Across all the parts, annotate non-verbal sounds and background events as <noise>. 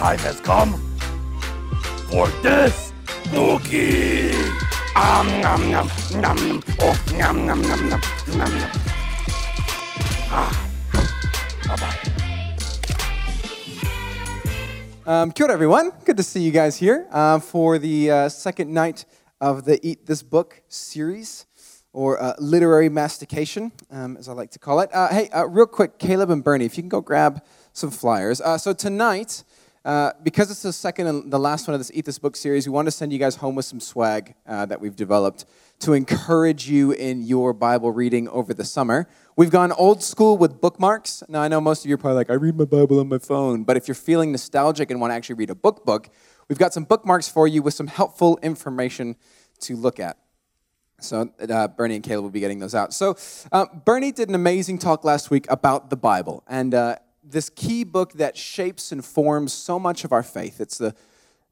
time has come for this bookie. Um, nom, nom, nom. Oh, nom, nom, nom, nom, nom, nom. Ah. Bye-bye. Um, kia ora, everyone. Good to see you guys here uh, for the uh, second night of the Eat This Book series, or uh, literary mastication, um, as I like to call it. Uh, hey, uh, real quick, Caleb and Bernie, if you can go grab some flyers. Uh, so tonight, uh, because it's the second and the last one of this Eat This Book series, we want to send you guys home with some swag uh, that we've developed to encourage you in your Bible reading over the summer. We've gone old school with bookmarks. Now, I know most of you are probably like, I read my Bible on my phone. But if you're feeling nostalgic and want to actually read a book book, we've got some bookmarks for you with some helpful information to look at. So uh, Bernie and Caleb will be getting those out. So uh, Bernie did an amazing talk last week about the Bible and uh, this key book that shapes and forms so much of our faith. It's the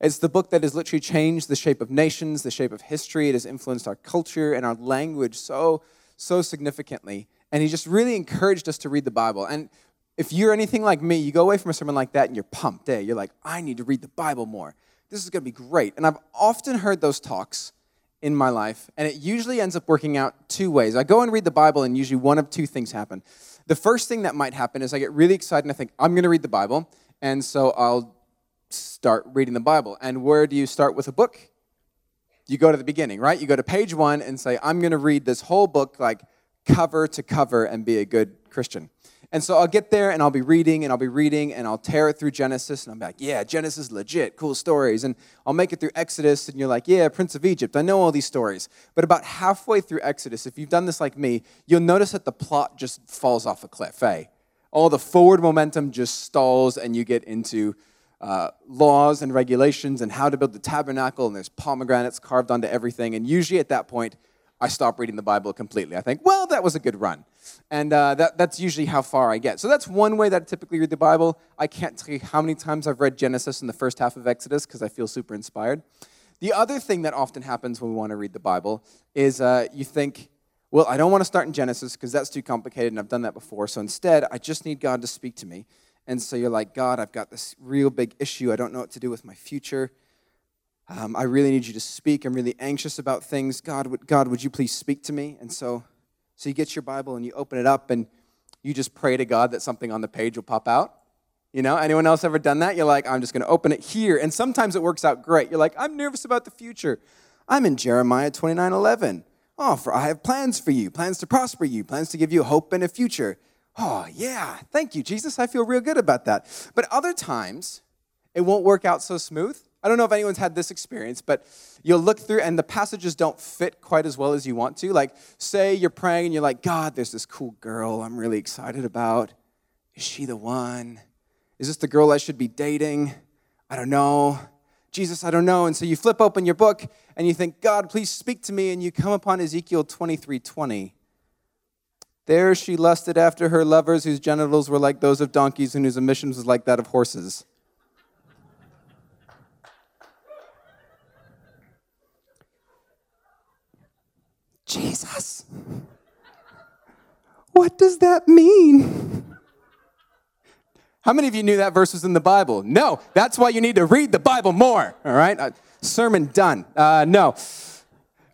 it's the book that has literally changed the shape of nations, the shape of history. It has influenced our culture and our language so so significantly. And he just really encouraged us to read the Bible. And if you're anything like me, you go away from a sermon like that and you're pumped. Eh? You're like, I need to read the Bible more. This is going to be great. And I've often heard those talks in my life, and it usually ends up working out two ways. I go and read the Bible, and usually one of two things happen. The first thing that might happen is I get really excited and I think, I'm going to read the Bible, and so I'll start reading the Bible. And where do you start with a book? You go to the beginning, right? You go to page one and say, I'm going to read this whole book like cover to cover and be a good Christian. And so I'll get there and I'll be reading and I'll be reading and I'll tear it through Genesis and I'm like, yeah, Genesis is legit, cool stories. And I'll make it through Exodus and you're like, yeah, Prince of Egypt, I know all these stories. But about halfway through Exodus, if you've done this like me, you'll notice that the plot just falls off a cliff, eh? All the forward momentum just stalls and you get into uh, laws and regulations and how to build the tabernacle and there's pomegranates carved onto everything. And usually at that point, I stop reading the Bible completely. I think, well, that was a good run. And uh, that, that's usually how far I get. So that's one way that I typically read the Bible. I can't tell you how many times I've read Genesis in the first half of Exodus because I feel super inspired. The other thing that often happens when we want to read the Bible is uh, you think, well, I don't want to start in Genesis because that's too complicated and I've done that before. So instead, I just need God to speak to me. And so you're like, God, I've got this real big issue. I don't know what to do with my future. Um, I really need you to speak. I'm really anxious about things. God, would, God, would you please speak to me? And so, so you get your Bible and you open it up and you just pray to God that something on the page will pop out. You know, anyone else ever done that? You're like, I'm just going to open it here. And sometimes it works out great. You're like, I'm nervous about the future. I'm in Jeremiah 29 11. Oh, for I have plans for you, plans to prosper you, plans to give you hope and a future. Oh, yeah. Thank you, Jesus. I feel real good about that. But other times, it won't work out so smooth. I don't know if anyone's had this experience, but you'll look through and the passages don't fit quite as well as you want to. Like, say you're praying and you're like, God, there's this cool girl I'm really excited about. Is she the one? Is this the girl I should be dating? I don't know. Jesus, I don't know. And so you flip open your book and you think, God, please speak to me. And you come upon Ezekiel 23 20. There she lusted after her lovers whose genitals were like those of donkeys and whose emissions was like that of horses. Jesus. What does that mean? How many of you knew that verse was in the Bible? No, that's why you need to read the Bible more, all right? Uh, sermon done. Uh, no.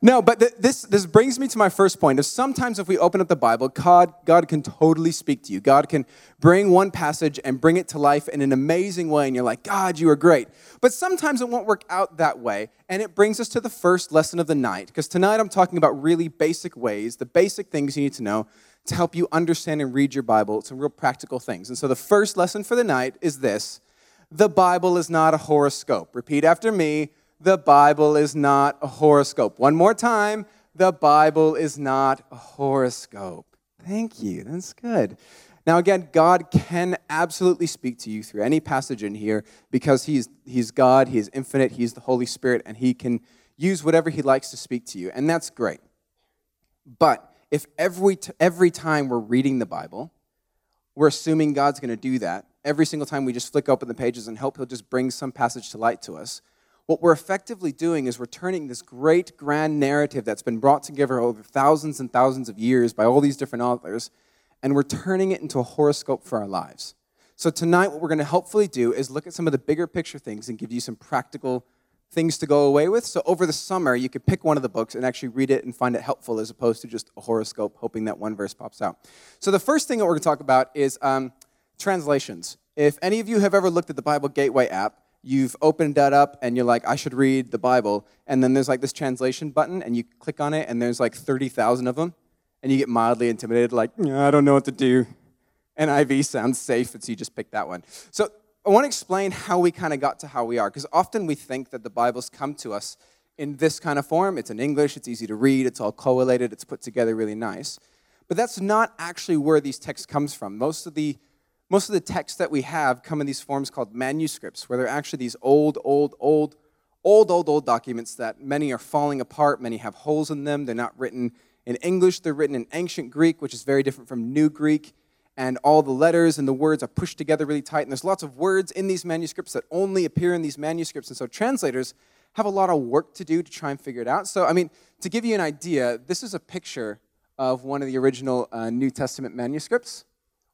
No, but th- this, this brings me to my first point. Is sometimes if we open up the Bible, God, God can totally speak to you. God can bring one passage and bring it to life in an amazing way, and you're like, God, you are great. But sometimes it won't work out that way, and it brings us to the first lesson of the night. Because tonight I'm talking about really basic ways, the basic things you need to know to help you understand and read your Bible, some real practical things. And so the first lesson for the night is this the Bible is not a horoscope. Repeat after me the Bible is not a horoscope. One more time, the Bible is not a horoscope. Thank you. That's good. Now, again, God can absolutely speak to you through any passage in here because he's, he's God, He is infinite, He's the Holy Spirit, and He can use whatever He likes to speak to you. And that's great. But if every, t- every time we're reading the Bible, we're assuming God's going to do that, every single time we just flick open the pages and hope He'll just bring some passage to light to us, what we're effectively doing is we're turning this great grand narrative that's been brought together over thousands and thousands of years by all these different authors, and we're turning it into a horoscope for our lives. So, tonight, what we're going to hopefully do is look at some of the bigger picture things and give you some practical things to go away with. So, over the summer, you could pick one of the books and actually read it and find it helpful as opposed to just a horoscope, hoping that one verse pops out. So, the first thing that we're going to talk about is um, translations. If any of you have ever looked at the Bible Gateway app, you've opened that up and you're like, I should read the Bible. And then there's like this translation button, and you click on it, and there's like 30,000 of them. And you get mildly intimidated, like, I don't know what to do. NIV sounds safe, and so you just pick that one. So I want to explain how we kind of got to how we are, because often we think that the Bible's come to us in this kind of form. It's in English, it's easy to read, it's all collated, it's put together really nice. But that's not actually where these texts comes from. Most of the most of the texts that we have come in these forms called manuscripts, where they're actually these old, old, old, old, old, old documents that many are falling apart, many have holes in them. They're not written in English, they're written in ancient Greek, which is very different from New Greek and all the letters and the words are pushed together really tight. And there's lots of words in these manuscripts that only appear in these manuscripts. And so translators have a lot of work to do to try and figure it out. So, I mean, to give you an idea, this is a picture of one of the original uh, New Testament manuscripts,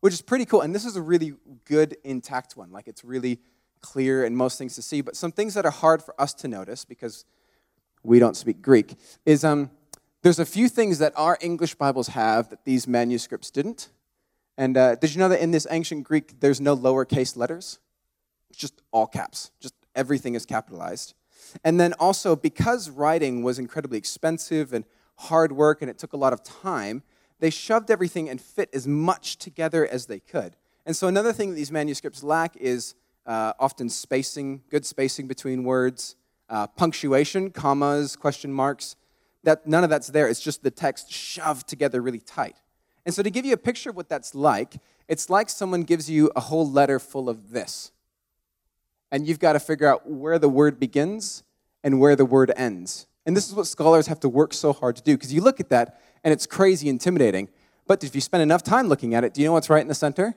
which is pretty cool. And this is a really good, intact one. Like, it's really clear and most things to see. But some things that are hard for us to notice because we don't speak Greek is um, there's a few things that our English Bibles have that these manuscripts didn't. And uh, did you know that in this ancient Greek, there's no lowercase letters? It's just all caps. Just everything is capitalized. And then also, because writing was incredibly expensive and hard work and it took a lot of time, they shoved everything and fit as much together as they could. And so, another thing that these manuscripts lack is uh, often spacing, good spacing between words, uh, punctuation, commas, question marks. That, none of that's there. It's just the text shoved together really tight. And so, to give you a picture of what that's like, it's like someone gives you a whole letter full of this. And you've got to figure out where the word begins and where the word ends. And this is what scholars have to work so hard to do because you look at that and it's crazy intimidating. But if you spend enough time looking at it, do you know what's right in the center?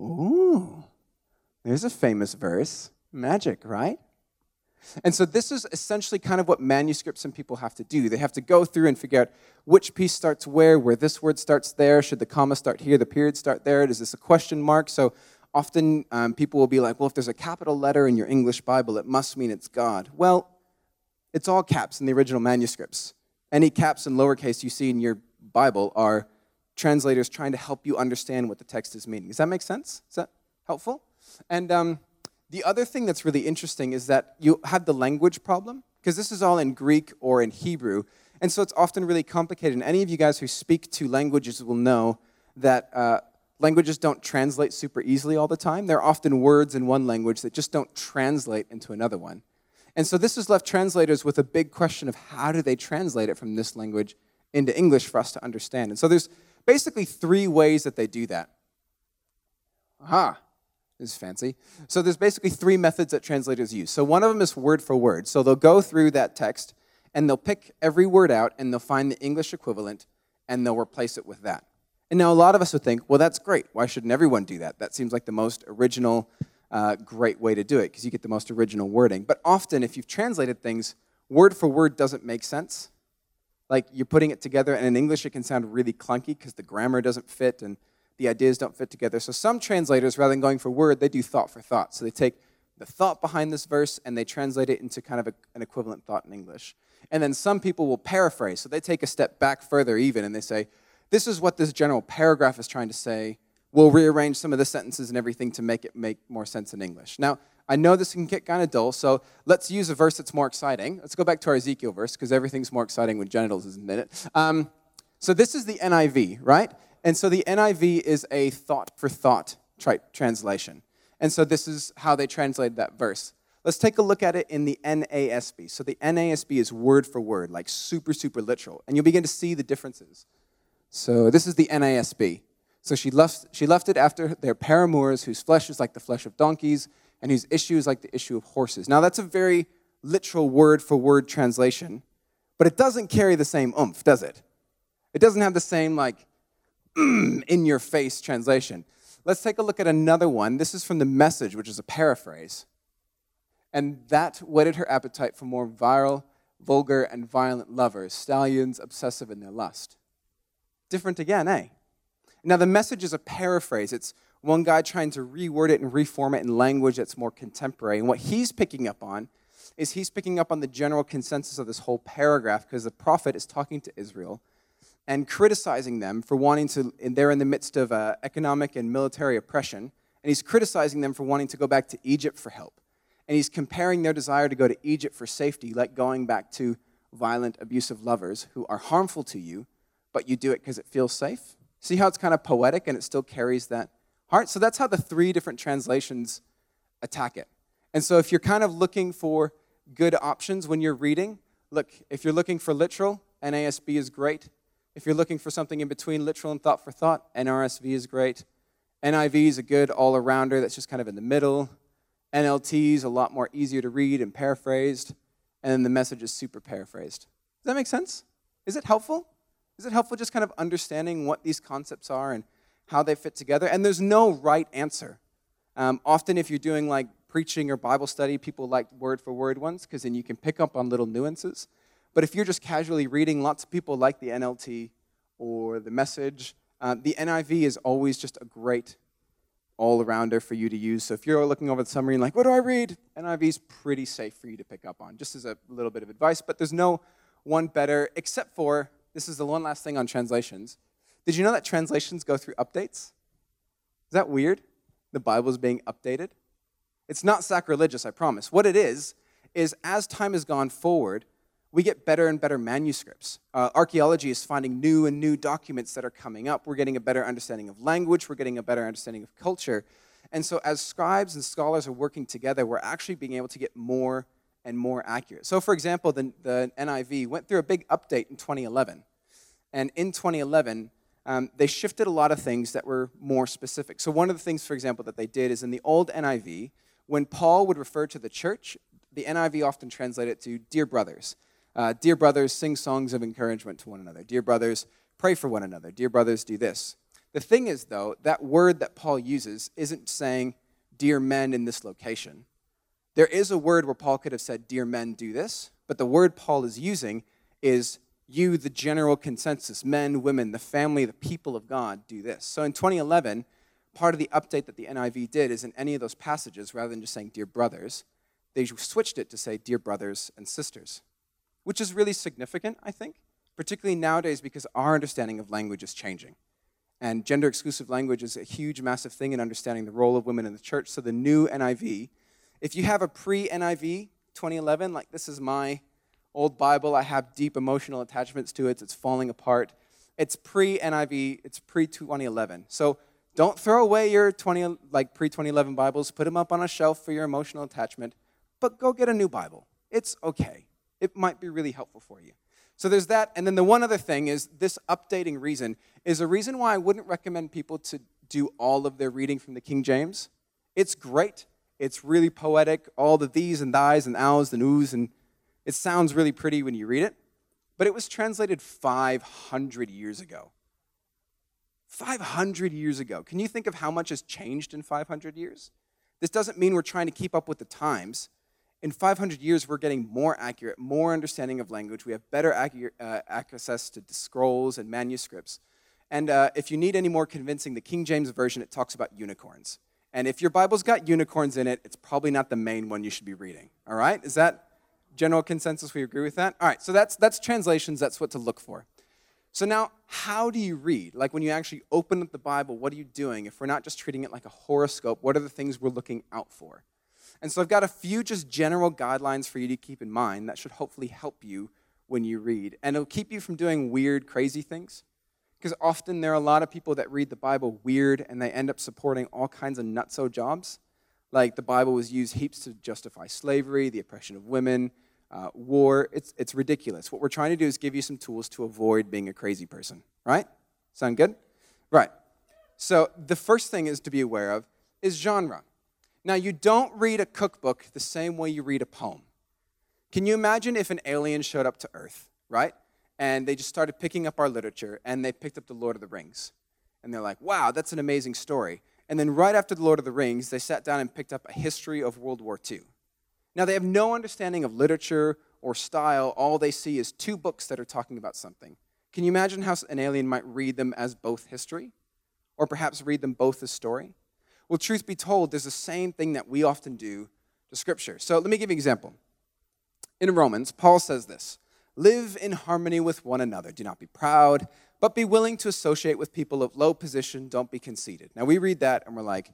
Ooh, there's a famous verse. Magic, right? And so this is essentially kind of what manuscripts and people have to do. They have to go through and figure out which piece starts where, where this word starts there. Should the comma start here, the period start there? Is this a question mark? So often um, people will be like, well, if there's a capital letter in your English Bible, it must mean it's God. Well, it's all caps in the original manuscripts. Any caps and lowercase you see in your Bible are translators trying to help you understand what the text is meaning. Does that make sense? Is that helpful? And um, the other thing that's really interesting is that you have the language problem, because this is all in Greek or in Hebrew, and so it's often really complicated. And any of you guys who speak two languages will know that uh, languages don't translate super easily all the time. There are often words in one language that just don't translate into another one. And so this has left translators with a big question of how do they translate it from this language into English for us to understand. And so there's basically three ways that they do that. Aha. This is fancy. So there's basically three methods that translators use. So one of them is word for word. So they'll go through that text and they'll pick every word out and they'll find the English equivalent and they'll replace it with that. And now a lot of us would think, well, that's great. Why shouldn't everyone do that? That seems like the most original, uh, great way to do it because you get the most original wording. But often, if you've translated things, word for word doesn't make sense. Like you're putting it together, and in English it can sound really clunky because the grammar doesn't fit and the ideas don't fit together. So some translators, rather than going for word, they do thought for thought. So they take the thought behind this verse and they translate it into kind of a, an equivalent thought in English. And then some people will paraphrase. So they take a step back further, even, and they say, This is what this general paragraph is trying to say. We'll rearrange some of the sentences and everything to make it make more sense in English. Now, I know this can get kind of dull, so let's use a verse that's more exciting. Let's go back to our Ezekiel verse, because everything's more exciting with genitals, isn't it? Um, so this is the NIV, right? And so the NIV is a thought for thought translation. And so this is how they translated that verse. Let's take a look at it in the NASB. So the NASB is word for word, like super, super literal. And you'll begin to see the differences. So this is the NASB. So she left, she left it after their paramours, whose flesh is like the flesh of donkeys, and whose issue is like the issue of horses. Now that's a very literal word for word translation, but it doesn't carry the same oomph, does it? It doesn't have the same, like, <clears throat> in your face translation. Let's take a look at another one. This is from the message, which is a paraphrase. And that whetted her appetite for more virile, vulgar, and violent lovers, stallions obsessive in their lust. Different again, eh? Now, the message is a paraphrase. It's one guy trying to reword it and reform it in language that's more contemporary. And what he's picking up on is he's picking up on the general consensus of this whole paragraph because the prophet is talking to Israel and criticizing them for wanting to, they're in the midst of uh, economic and military oppression, and he's criticizing them for wanting to go back to Egypt for help. And he's comparing their desire to go to Egypt for safety, like going back to violent, abusive lovers who are harmful to you, but you do it because it feels safe. See how it's kind of poetic and it still carries that heart? So that's how the three different translations attack it. And so if you're kind of looking for good options when you're reading, look, if you're looking for literal, NASB is great. If you're looking for something in between literal and thought for thought, NRSV is great. NIV is a good all arounder that's just kind of in the middle. NLT is a lot more easier to read and paraphrased. And then the message is super paraphrased. Does that make sense? Is it helpful? Is it helpful just kind of understanding what these concepts are and how they fit together? And there's no right answer. Um, often, if you're doing like preaching or Bible study, people like word for word ones because then you can pick up on little nuances. But if you're just casually reading, lots of people like the NLT or the message. Uh, the NIV is always just a great all arounder for you to use. So if you're looking over the summary and like, what do I read? NIV is pretty safe for you to pick up on, just as a little bit of advice. But there's no one better, except for this is the one last thing on translations. Did you know that translations go through updates? Is that weird? The Bible is being updated? It's not sacrilegious, I promise. What it is, is as time has gone forward, we get better and better manuscripts. Uh, archaeology is finding new and new documents that are coming up. We're getting a better understanding of language, we're getting a better understanding of culture. And so, as scribes and scholars are working together, we're actually being able to get more and more accurate. So, for example, the, the NIV went through a big update in 2011. And in 2011, um, they shifted a lot of things that were more specific. So, one of the things, for example, that they did is in the old NIV, when Paul would refer to the church, the NIV often translated to dear brothers. Uh, dear brothers, sing songs of encouragement to one another. Dear brothers, pray for one another. Dear brothers, do this. The thing is, though, that word that Paul uses isn't saying, dear men in this location. There is a word where Paul could have said, dear men, do this, but the word Paul is using is you, the general consensus, men, women, the family, the people of God, do this. So in 2011, part of the update that the NIV did is in any of those passages, rather than just saying, dear brothers, they switched it to say, dear brothers and sisters which is really significant, I think, particularly nowadays because our understanding of language is changing. And gender exclusive language is a huge, massive thing in understanding the role of women in the church. So the new NIV, if you have a pre NIV 2011, like this is my old Bible, I have deep emotional attachments to it, it's falling apart. It's pre NIV, it's pre 2011. So don't throw away your 20, like pre 2011 Bibles, put them up on a shelf for your emotional attachment, but go get a new Bible. It's okay it might be really helpful for you. So there's that. And then the one other thing is this updating reason is a reason why I wouldn't recommend people to do all of their reading from the King James. It's great. It's really poetic, all the these and thys and ows and oohs, and it sounds really pretty when you read it. But it was translated 500 years ago. 500 years ago. Can you think of how much has changed in 500 years? This doesn't mean we're trying to keep up with the times in 500 years, we're getting more accurate, more understanding of language. We have better accurate, uh, access to scrolls and manuscripts. And uh, if you need any more convincing, the King James Version, it talks about unicorns. And if your Bible's got unicorns in it, it's probably not the main one you should be reading. All right? Is that general consensus? We agree with that? All right, so that's, that's translations, that's what to look for. So now, how do you read? Like when you actually open up the Bible, what are you doing? If we're not just treating it like a horoscope, what are the things we're looking out for? And so I've got a few just general guidelines for you to keep in mind that should hopefully help you when you read. And it'll keep you from doing weird, crazy things. Because often there are a lot of people that read the Bible weird and they end up supporting all kinds of nutso jobs. Like the Bible was used heaps to justify slavery, the oppression of women, uh, war. It's, it's ridiculous. What we're trying to do is give you some tools to avoid being a crazy person, right? Sound good? Right. So the first thing is to be aware of is genre. Now, you don't read a cookbook the same way you read a poem. Can you imagine if an alien showed up to Earth, right? And they just started picking up our literature and they picked up The Lord of the Rings. And they're like, wow, that's an amazing story. And then right after The Lord of the Rings, they sat down and picked up a history of World War II. Now, they have no understanding of literature or style. All they see is two books that are talking about something. Can you imagine how an alien might read them as both history? Or perhaps read them both as story? Well, truth be told, there's the same thing that we often do to Scripture. So let me give you an example. In Romans, Paul says this Live in harmony with one another. Do not be proud, but be willing to associate with people of low position. Don't be conceited. Now, we read that and we're like,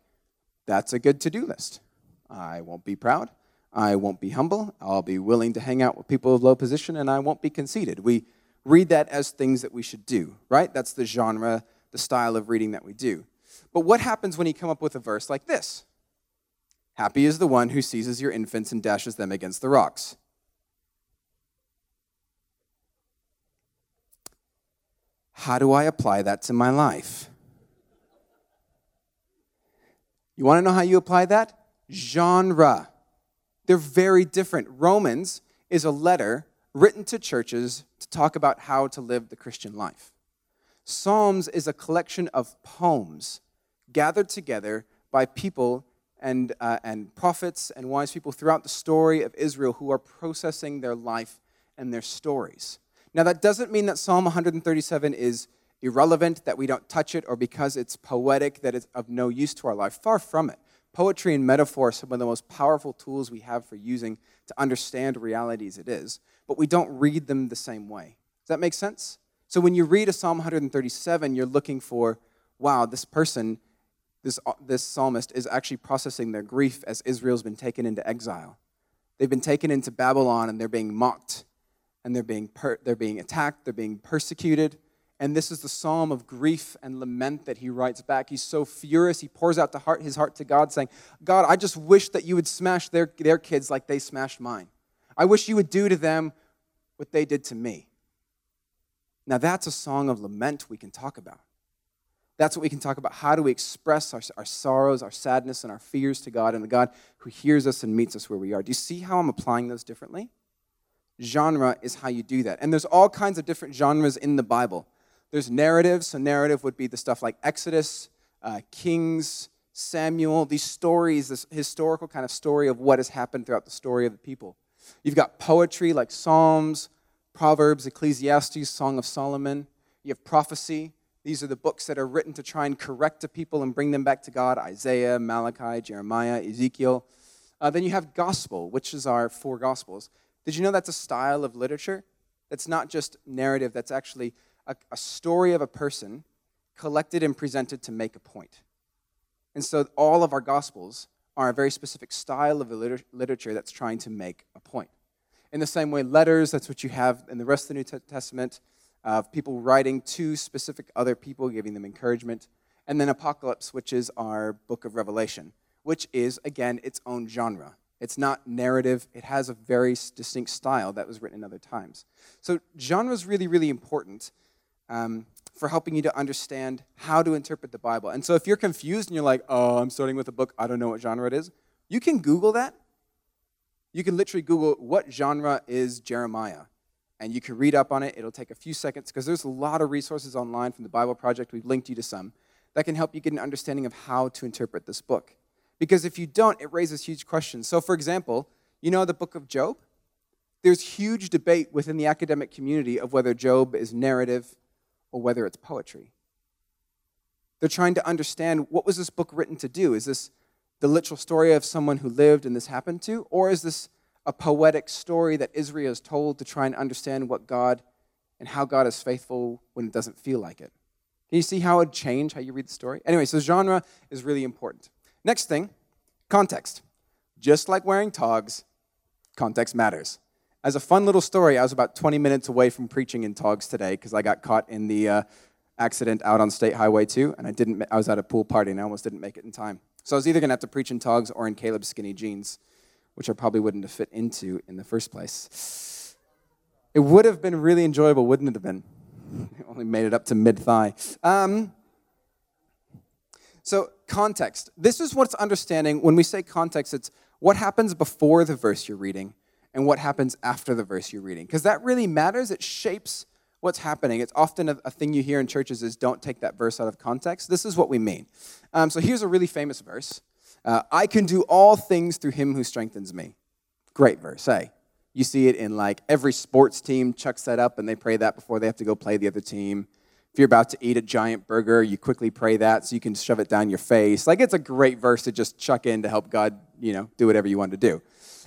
that's a good to do list. I won't be proud. I won't be humble. I'll be willing to hang out with people of low position, and I won't be conceited. We read that as things that we should do, right? That's the genre, the style of reading that we do. But what happens when you come up with a verse like this? Happy is the one who seizes your infants and dashes them against the rocks. How do I apply that to my life? You want to know how you apply that? Genre. They're very different. Romans is a letter written to churches to talk about how to live the Christian life. Psalms is a collection of poems gathered together by people and, uh, and prophets and wise people throughout the story of Israel who are processing their life and their stories. Now, that doesn't mean that Psalm 137 is irrelevant, that we don't touch it, or because it's poetic, that it's of no use to our life. Far from it. Poetry and metaphor are some of the most powerful tools we have for using to understand reality as it is, but we don't read them the same way. Does that make sense? So when you read a Psalm 137, you're looking for, wow, this person, this, uh, this psalmist is actually processing their grief as Israel's been taken into exile. They've been taken into Babylon and they're being mocked and they're being, per- they're being attacked, they're being persecuted. And this is the psalm of grief and lament that he writes back. He's so furious, he pours out heart, his heart to God, saying, God, I just wish that you would smash their, their kids like they smashed mine. I wish you would do to them what they did to me. Now, that's a song of lament we can talk about. That's what we can talk about. How do we express our, our sorrows, our sadness, and our fears to God and the God who hears us and meets us where we are? Do you see how I'm applying those differently? Genre is how you do that. And there's all kinds of different genres in the Bible. There's narrative, so narrative would be the stuff like Exodus, uh, Kings, Samuel, these stories, this historical kind of story of what has happened throughout the story of the people. You've got poetry like Psalms, Proverbs, Ecclesiastes, Song of Solomon. You have prophecy. These are the books that are written to try and correct the people and bring them back to God Isaiah, Malachi, Jeremiah, Ezekiel. Uh, then you have gospel, which is our four gospels. Did you know that's a style of literature? That's not just narrative, that's actually a, a story of a person collected and presented to make a point. And so all of our gospels are a very specific style of liter- literature that's trying to make a point. In the same way, letters, that's what you have in the rest of the New Testament, uh, of people writing to specific other people, giving them encouragement. And then Apocalypse, which is our book of Revelation, which is, again, its own genre. It's not narrative. It has a very distinct style that was written in other times. So genre is really, really important um, for helping you to understand how to interpret the Bible. And so if you're confused and you're like, oh, I'm starting with a book, I don't know what genre it is, you can Google that. You can literally Google what genre is Jeremiah. And you can read up on it. It'll take a few seconds because there's a lot of resources online from the Bible Project. We've linked you to some that can help you get an understanding of how to interpret this book. Because if you don't, it raises huge questions. So, for example, you know the book of Job? There's huge debate within the academic community of whether Job is narrative or whether it's poetry. They're trying to understand what was this book written to do? Is this the literal story of someone who lived and this happened to? Or is this a poetic story that Israel is told to try and understand what God and how God is faithful when it doesn't feel like it? Can you see how it would change how you read the story? Anyway, so genre is really important. Next thing, context. Just like wearing togs, context matters. As a fun little story, I was about 20 minutes away from preaching in togs today because I got caught in the uh, accident out on State Highway 2, and I didn't. I was at a pool party and I almost didn't make it in time. So I was either going to have to preach in togs or in Caleb's skinny jeans, which I probably wouldn't have fit into in the first place. It would have been really enjoyable, wouldn't it have been? <laughs> I only made it up to mid thigh. Um, so, context. This is what's understanding. When we say context, it's what happens before the verse you're reading and what happens after the verse you're reading. Because that really matters. It shapes what's happening. It's often a, a, thing you hear in churches is don't take that verse out of context. This is what we mean. Um, so, here's a really famous verse uh, I can do all things through him who strengthens me. Great verse, hey? You see it in like every sports team chucks that up and they pray that before they have to go play the other team. If you're about to eat a giant burger, you quickly pray that so you can shove it down your face. Like it's a great verse to just chuck in to help God, you know, do whatever you want to do.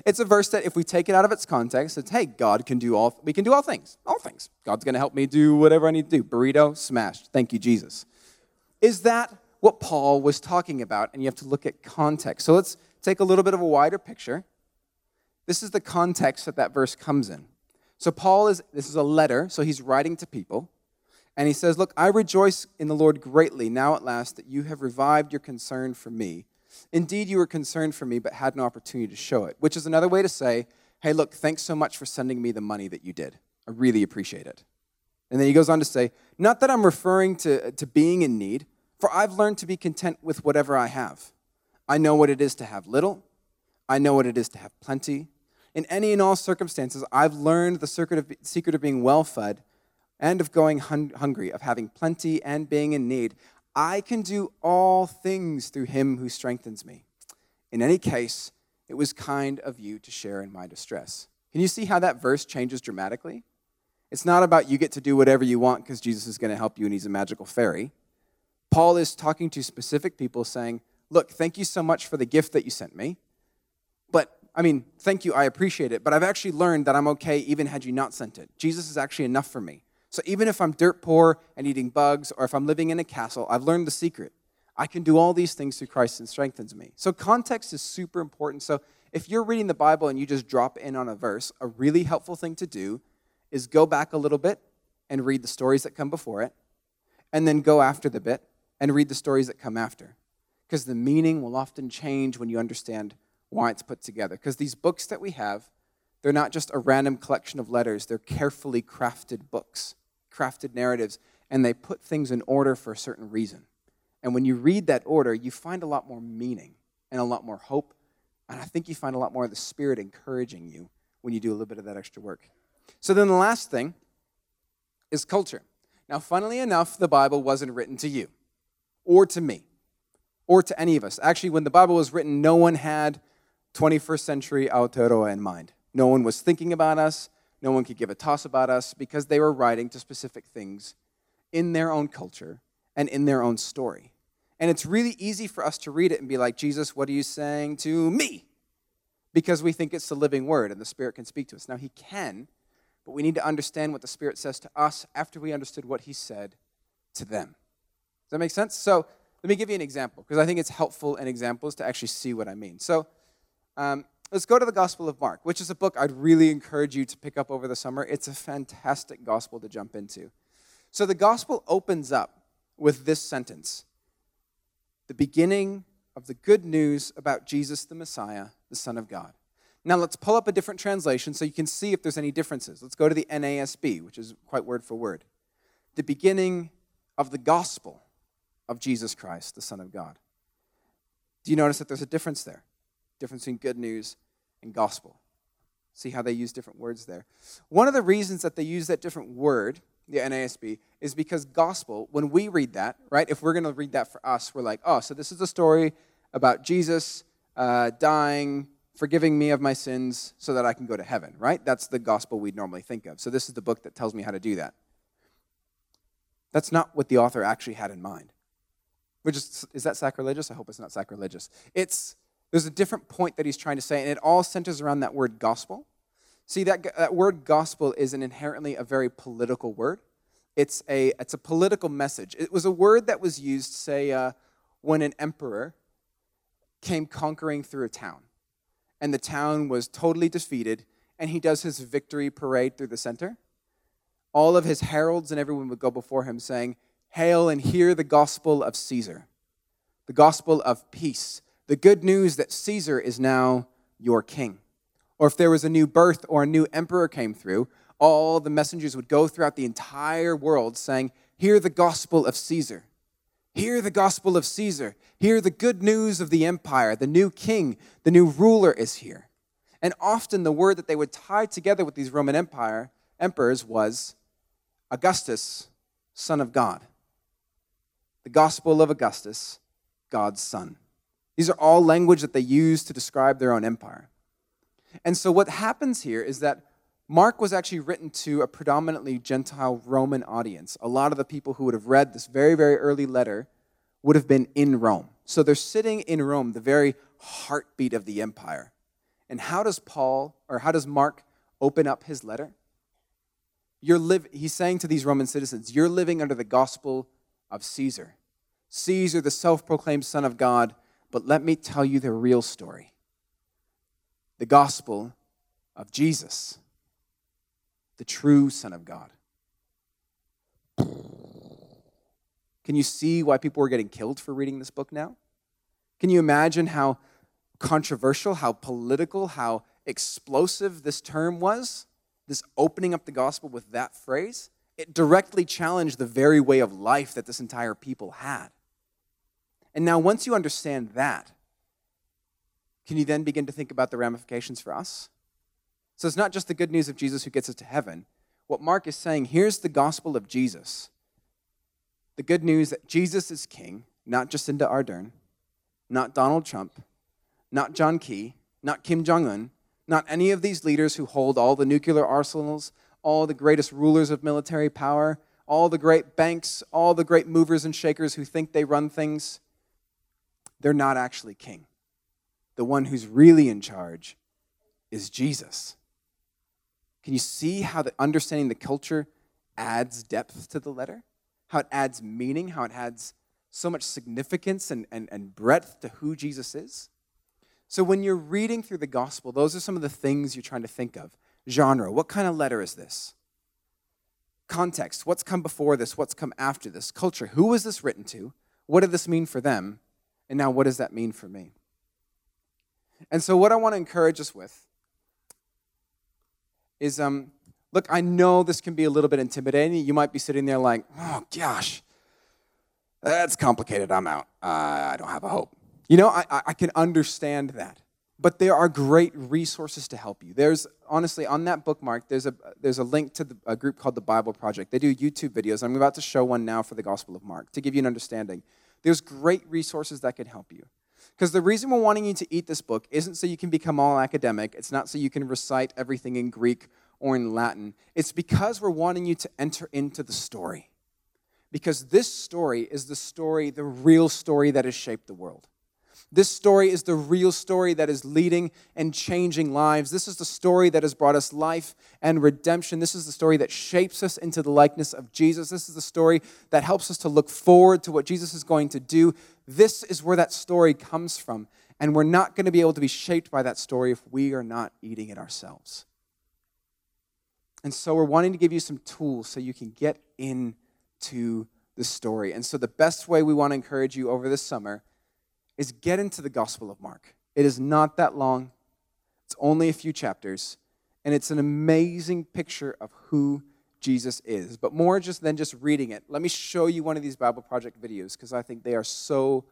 It's a verse that if we take it out of its context, it's hey, God can do all we can do all things. All things. God's going to help me do whatever I need to do. Burrito smashed. Thank you Jesus. Is that what Paul was talking about? And you have to look at context. So let's take a little bit of a wider picture. This is the context that that verse comes in. So Paul is this is a letter, so he's writing to people. And he says, "Look, I rejoice in the Lord greatly now at last that you have revived your concern for me." Indeed, you were concerned for me, but had no opportunity to show it, which is another way to say, hey, look, thanks so much for sending me the money that you did. I really appreciate it. And then he goes on to say, not that I'm referring to, to being in need, for I've learned to be content with whatever I have. I know what it is to have little, I know what it is to have plenty. In any and all circumstances, I've learned the secret of, secret of being well fed and of going hun- hungry, of having plenty and being in need. I can do all things through him who strengthens me. In any case, it was kind of you to share in my distress. Can you see how that verse changes dramatically? It's not about you get to do whatever you want because Jesus is going to help you and he's a magical fairy. Paul is talking to specific people saying, Look, thank you so much for the gift that you sent me. But, I mean, thank you, I appreciate it. But I've actually learned that I'm okay even had you not sent it. Jesus is actually enough for me. So even if I'm dirt poor and eating bugs, or if I'm living in a castle, I've learned the secret. I can do all these things through Christ and strengthens me. So context is super important. So if you're reading the Bible and you just drop in on a verse, a really helpful thing to do is go back a little bit and read the stories that come before it, and then go after the bit and read the stories that come after. Because the meaning will often change when you understand why it's put together. Because these books that we have, they're not just a random collection of letters, they're carefully crafted books crafted narratives, and they put things in order for a certain reason. And when you read that order, you find a lot more meaning and a lot more hope. And I think you find a lot more of the Spirit encouraging you when you do a little bit of that extra work. So then the last thing is culture. Now, funnily enough, the Bible wasn't written to you or to me or to any of us. Actually, when the Bible was written, no one had 21st century Aotearoa in mind. No one was thinking about us. No one could give a toss about us because they were writing to specific things in their own culture and in their own story. And it's really easy for us to read it and be like, Jesus, what are you saying to me? Because we think it's the living word and the Spirit can speak to us. Now, He can, but we need to understand what the Spirit says to us after we understood what He said to them. Does that make sense? So, let me give you an example because I think it's helpful in examples to actually see what I mean. So, um, let's go to the Gospel of Mark, which is a book I'd really encourage you to pick up over the summer. It's a fantastic gospel to jump into. So the gospel opens up with this sentence the beginning of the good news about Jesus the Messiah, the Son of God. Now let's pull up a different translation so you can see if there's any differences. Let's go to the NASB, which is quite word for word. The beginning of the gospel of Jesus Christ, the Son of God. Do you notice that there's a difference there? Difference between good news and gospel. See how they use different words there. One of the reasons that they use that different word, the NASB, is because gospel, when we read that, right, if we're going to read that for us, we're like, oh, so this is a story about Jesus uh, dying, forgiving me of my sins so that I can go to heaven, right? That's the gospel we'd normally think of. So this is the book that tells me how to do that. That's not what the author actually had in mind. Which is, is that sacrilegious? I hope it's not sacrilegious. It's there's a different point that he's trying to say, and it all centers around that word gospel. See, that, that word gospel is an inherently a very political word. It's a, it's a political message. It was a word that was used, say, uh, when an emperor came conquering through a town, and the town was totally defeated, and he does his victory parade through the center. All of his heralds and everyone would go before him saying, Hail and hear the gospel of Caesar, the gospel of peace, the good news that Caesar is now your king. Or if there was a new birth or a new emperor came through, all the messengers would go throughout the entire world saying, Hear the gospel of Caesar. Hear the gospel of Caesar. Hear the good news of the empire. The new king, the new ruler is here. And often the word that they would tie together with these Roman Empire emperors was Augustus, son of God. The gospel of Augustus, God's son. These are all language that they use to describe their own empire. And so what happens here is that Mark was actually written to a predominantly Gentile Roman audience. A lot of the people who would have read this very, very early letter would have been in Rome. So they're sitting in Rome, the very heartbeat of the empire. And how does Paul, or how does Mark open up his letter? You're he's saying to these Roman citizens, You're living under the gospel of Caesar. Caesar, the self proclaimed Son of God. But let me tell you the real story the gospel of Jesus, the true Son of God. Can you see why people were getting killed for reading this book now? Can you imagine how controversial, how political, how explosive this term was? This opening up the gospel with that phrase? It directly challenged the very way of life that this entire people had. And now, once you understand that, can you then begin to think about the ramifications for us? So it's not just the good news of Jesus who gets us to heaven. What Mark is saying here's the gospel of Jesus. The good news that Jesus is king, not Jacinda Ardern, not Donald Trump, not John Key, not Kim Jong un, not any of these leaders who hold all the nuclear arsenals, all the greatest rulers of military power, all the great banks, all the great movers and shakers who think they run things. They're not actually king. The one who's really in charge is Jesus. Can you see how the understanding the culture adds depth to the letter? How it adds meaning, how it adds so much significance and, and, and breadth to who Jesus is? So, when you're reading through the gospel, those are some of the things you're trying to think of. Genre, what kind of letter is this? Context, what's come before this? What's come after this? Culture, who was this written to? What did this mean for them? And now, what does that mean for me? And so, what I want to encourage us with is um, look, I know this can be a little bit intimidating. You might be sitting there like, oh gosh, that's complicated. I'm out. Uh, I don't have a hope. You know, I, I can understand that. But there are great resources to help you. There's honestly on that bookmark. There's a there's a link to the, a group called the Bible Project. They do YouTube videos. I'm about to show one now for the Gospel of Mark to give you an understanding. There's great resources that can help you. Because the reason we're wanting you to eat this book isn't so you can become all academic. It's not so you can recite everything in Greek or in Latin. It's because we're wanting you to enter into the story. Because this story is the story, the real story that has shaped the world. This story is the real story that is leading and changing lives. This is the story that has brought us life and redemption. This is the story that shapes us into the likeness of Jesus. This is the story that helps us to look forward to what Jesus is going to do. This is where that story comes from. And we're not going to be able to be shaped by that story if we are not eating it ourselves. And so we're wanting to give you some tools so you can get into the story. And so the best way we want to encourage you over this summer is get into the Gospel of Mark. It is not that long, it's only a few chapters, and it's an amazing picture of who Jesus is. But more just than just reading it, let me show you one of these Bible Project videos because I think they are so,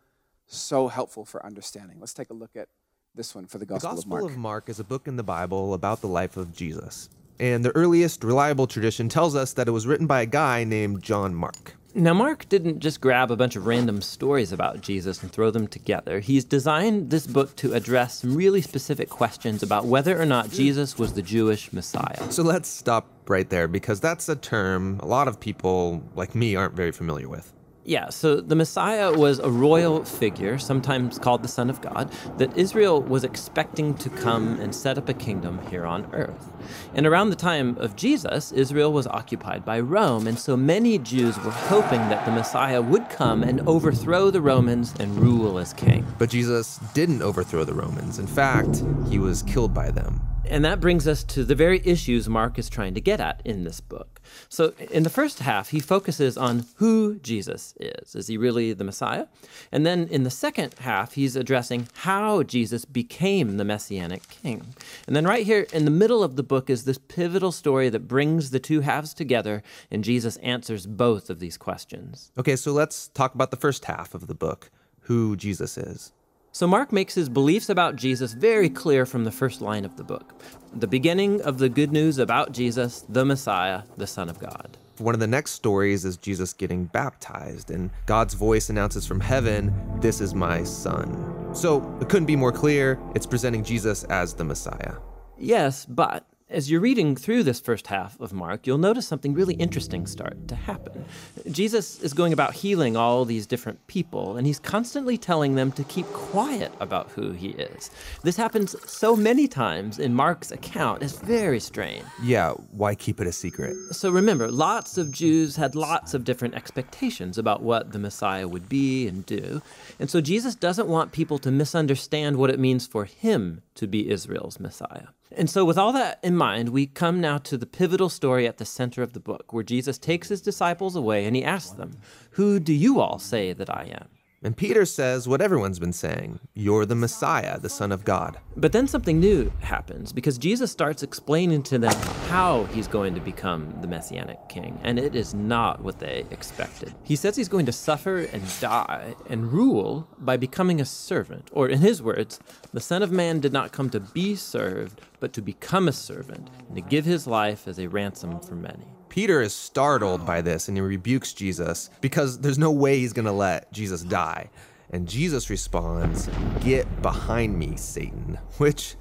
so helpful for understanding. Let's take a look at this one for the Gospel, of Mark. the Gospel of Mark. of Mark is a book in the Bible about the life of Jesus. And the earliest reliable tradition tells us that it was written by a guy named John Mark. Now, Mark didn't just grab a bunch of random stories about Jesus and throw them together. He's designed this book to address some really specific questions about whether or not Jesus was the Jewish Messiah. So let's stop right there because that's a term a lot of people like me aren't very familiar with. Yeah, so the Messiah was a royal figure, sometimes called the Son of God, that Israel was expecting to come and set up a kingdom here on earth. And around the time of Jesus, Israel was occupied by Rome, and so many Jews were hoping that the Messiah would come and overthrow the Romans and rule as king. But Jesus didn't overthrow the Romans. In fact, he was killed by them. And that brings us to the very issues Mark is trying to get at in this book. So, in the first half, he focuses on who Jesus is. Is he really the Messiah? And then in the second half, he's addressing how Jesus became the Messianic king. And then, right here in the middle of the book, is this pivotal story that brings the two halves together, and Jesus answers both of these questions. Okay, so let's talk about the first half of the book who Jesus is. So, Mark makes his beliefs about Jesus very clear from the first line of the book the beginning of the good news about Jesus, the Messiah, the Son of God. One of the next stories is Jesus getting baptized, and God's voice announces from heaven, This is my Son. So, it couldn't be more clear. It's presenting Jesus as the Messiah. Yes, but As you're reading through this first half of Mark, you'll notice something really interesting start to happen. Jesus is going about healing all these different people, and he's constantly telling them to keep quiet about who he is. This happens so many times in Mark's account, it's very strange. Yeah, why keep it a secret? So remember, lots of Jews had lots of different expectations about what the Messiah would be and do. And so Jesus doesn't want people to misunderstand what it means for him to be Israel's Messiah. And so, with all that in mind, we come now to the pivotal story at the center of the book, where Jesus takes his disciples away and he asks them, Who do you all say that I am? And Peter says what everyone's been saying You're the Messiah, the Son of God. But then something new happens because Jesus starts explaining to them how he's going to become the Messianic king, and it is not what they expected. He says he's going to suffer and die and rule by becoming a servant, or in his words, the Son of Man did not come to be served, but to become a servant and to give his life as a ransom for many. Peter is startled by this and he rebukes Jesus because there's no way he's going to let Jesus die. And Jesus responds, Get behind me, Satan, <laughs> which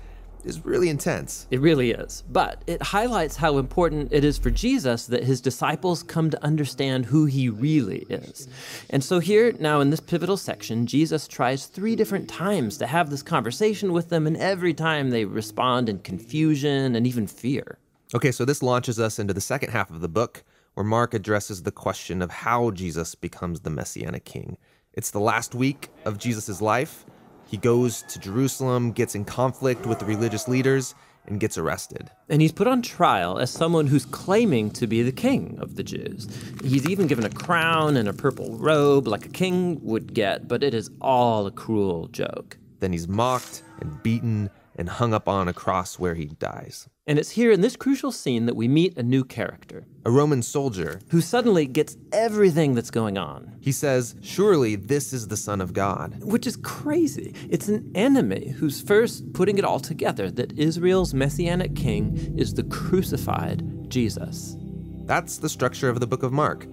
is really intense. It really is. But it highlights how important it is for Jesus that his disciples come to understand who he really is. And so, here now in this pivotal section, Jesus tries three different times to have this conversation with them, and every time they respond in confusion and even fear. Okay, so this launches us into the second half of the book, where Mark addresses the question of how Jesus becomes the Messianic King. It's the last week of Jesus' life. He goes to Jerusalem, gets in conflict with the religious leaders, and gets arrested. And he's put on trial as someone who's claiming to be the king of the Jews. He's even given a crown and a purple robe like a king would get, but it is all a cruel joke. Then he's mocked and beaten and hung up on a cross where he dies. And it's here in this crucial scene that we meet a new character A Roman soldier. who suddenly gets everything that's going on, He says, Surely this is the Son of God. which is crazy. It's an enemy who's first putting it all together that Israel's messianic king is the crucified Jesus. That's the structure of the book of Mark.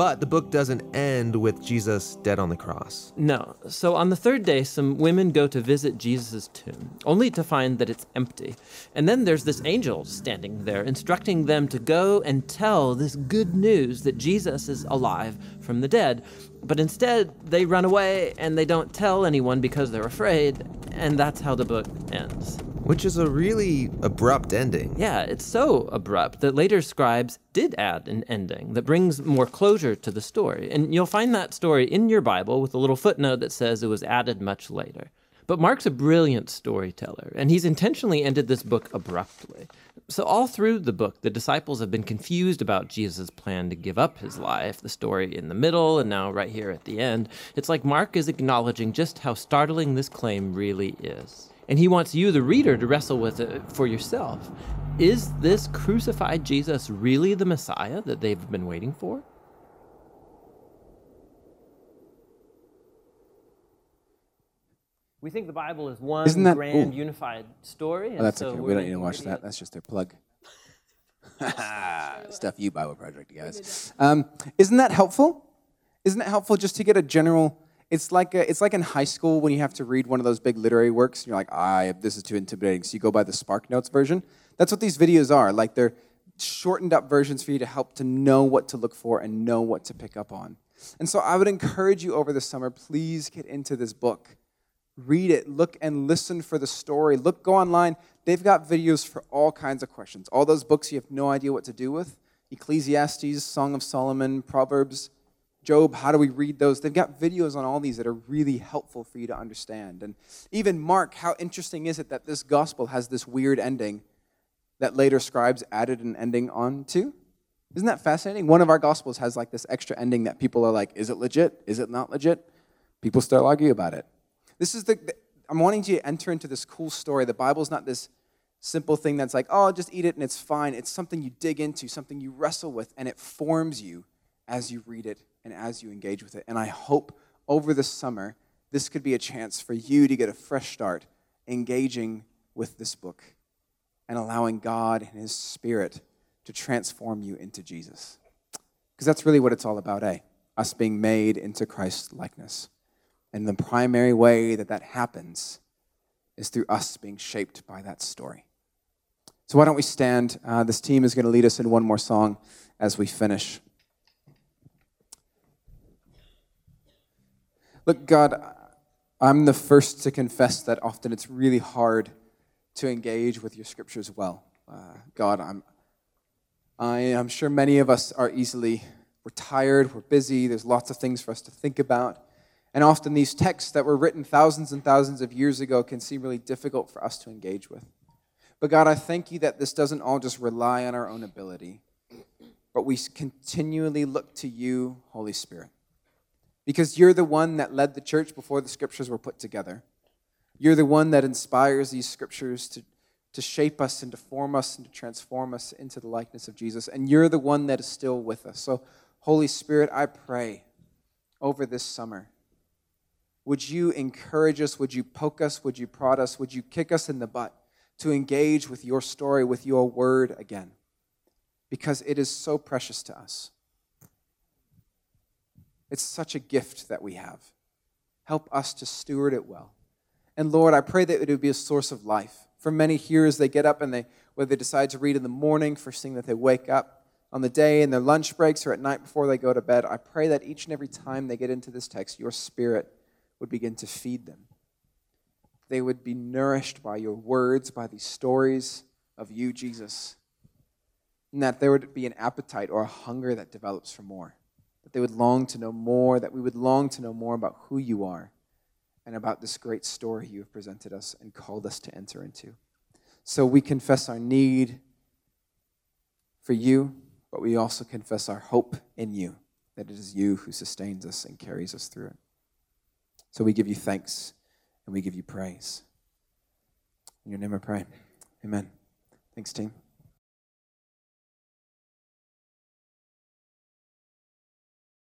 But the book doesn't end with Jesus dead on the cross. No. So on the third day, some women go to visit Jesus' tomb, only to find that it's empty. And then there's this angel standing there, instructing them to go and tell this good news that Jesus is alive from the dead. But instead, they run away and they don't tell anyone because they're afraid. And that's how the book ends. Which is a really abrupt ending. Yeah, it's so abrupt that later scribes did add an ending that brings more closure to the story. And you'll find that story in your Bible with a little footnote that says it was added much later. But Mark's a brilliant storyteller, and he's intentionally ended this book abruptly. So, all through the book, the disciples have been confused about Jesus' plan to give up his life, the story in the middle, and now right here at the end. It's like Mark is acknowledging just how startling this claim really is. And he wants you, the reader, to wrestle with it for yourself. Is this crucified Jesus really the Messiah that they've been waiting for? We think the Bible is one Isn't that- grand ooh. unified story. Oh, that's so okay. we're don't need to watch read that. That's just their plug. <laughs> <laughs> Stuff you Bible Project, guys. Um, isn't that helpful? Isn't it helpful just to get a general? It's like a, it's like in high school when you have to read one of those big literary works. And you're like, ah, this is too intimidating. So you go by the Spark Notes version. That's what these videos are. Like they're shortened up versions for you to help to know what to look for and know what to pick up on. And so I would encourage you over the summer, please get into this book read it look and listen for the story look go online they've got videos for all kinds of questions all those books you have no idea what to do with ecclesiastes song of solomon proverbs job how do we read those? They've got videos on all these that are really helpful for you to understand. And even mark how interesting is it that this gospel has this weird ending that later scribes added an ending on to? Isn't that fascinating? One of our gospels has like this extra ending that people are like is it legit? Is it not legit? People still argue about it. This is the, the- I'm wanting you to enter into this cool story. The Bible's not this simple thing that's like, oh, just eat it and it's fine. It's something you dig into, something you wrestle with, and it forms you as you read it and as you engage with it. And I hope over the summer, this could be a chance for you to get a fresh start engaging with this book and allowing God and His Spirit to transform you into Jesus. Because that's really what it's all about, eh? Us being made into Christ's likeness. And the primary way that that happens is through us being shaped by that story. So, why don't we stand? Uh, this team is going to lead us in one more song as we finish. Look, God, I'm the first to confess that often it's really hard to engage with your scriptures well. Uh, God, I'm, I, am sure many of us are easily, we're tired, we're busy, there's lots of things for us to think about. And often these texts that were written thousands and thousands of years ago can seem really difficult for us to engage with. But God, I thank you that this doesn't all just rely on our own ability, but we continually look to you, Holy Spirit because you're the one that led the church before the scriptures were put together. You're the one that inspires these scriptures to, to shape us and to form us and to transform us into the likeness of Jesus. And you're the one that is still with us. So, Holy Spirit, I pray over this summer. Would you encourage us? Would you poke us? Would you prod us? Would you kick us in the butt to engage with your story, with your word again? Because it is so precious to us. It's such a gift that we have. Help us to steward it well. And Lord, I pray that it would be a source of life. For many here, as they get up and they, whether they decide to read in the morning, first thing that they wake up, on the day in their lunch breaks or at night before they go to bed, I pray that each and every time they get into this text, your spirit would begin to feed them. They would be nourished by your words, by these stories of you, Jesus. And that there would be an appetite or a hunger that develops for more that they would long to know more, that we would long to know more about who you are and about this great story you have presented us and called us to enter into. So we confess our need for you, but we also confess our hope in you, that it is you who sustains us and carries us through it. So we give you thanks and we give you praise. In your name I pray. Amen. Thanks, team.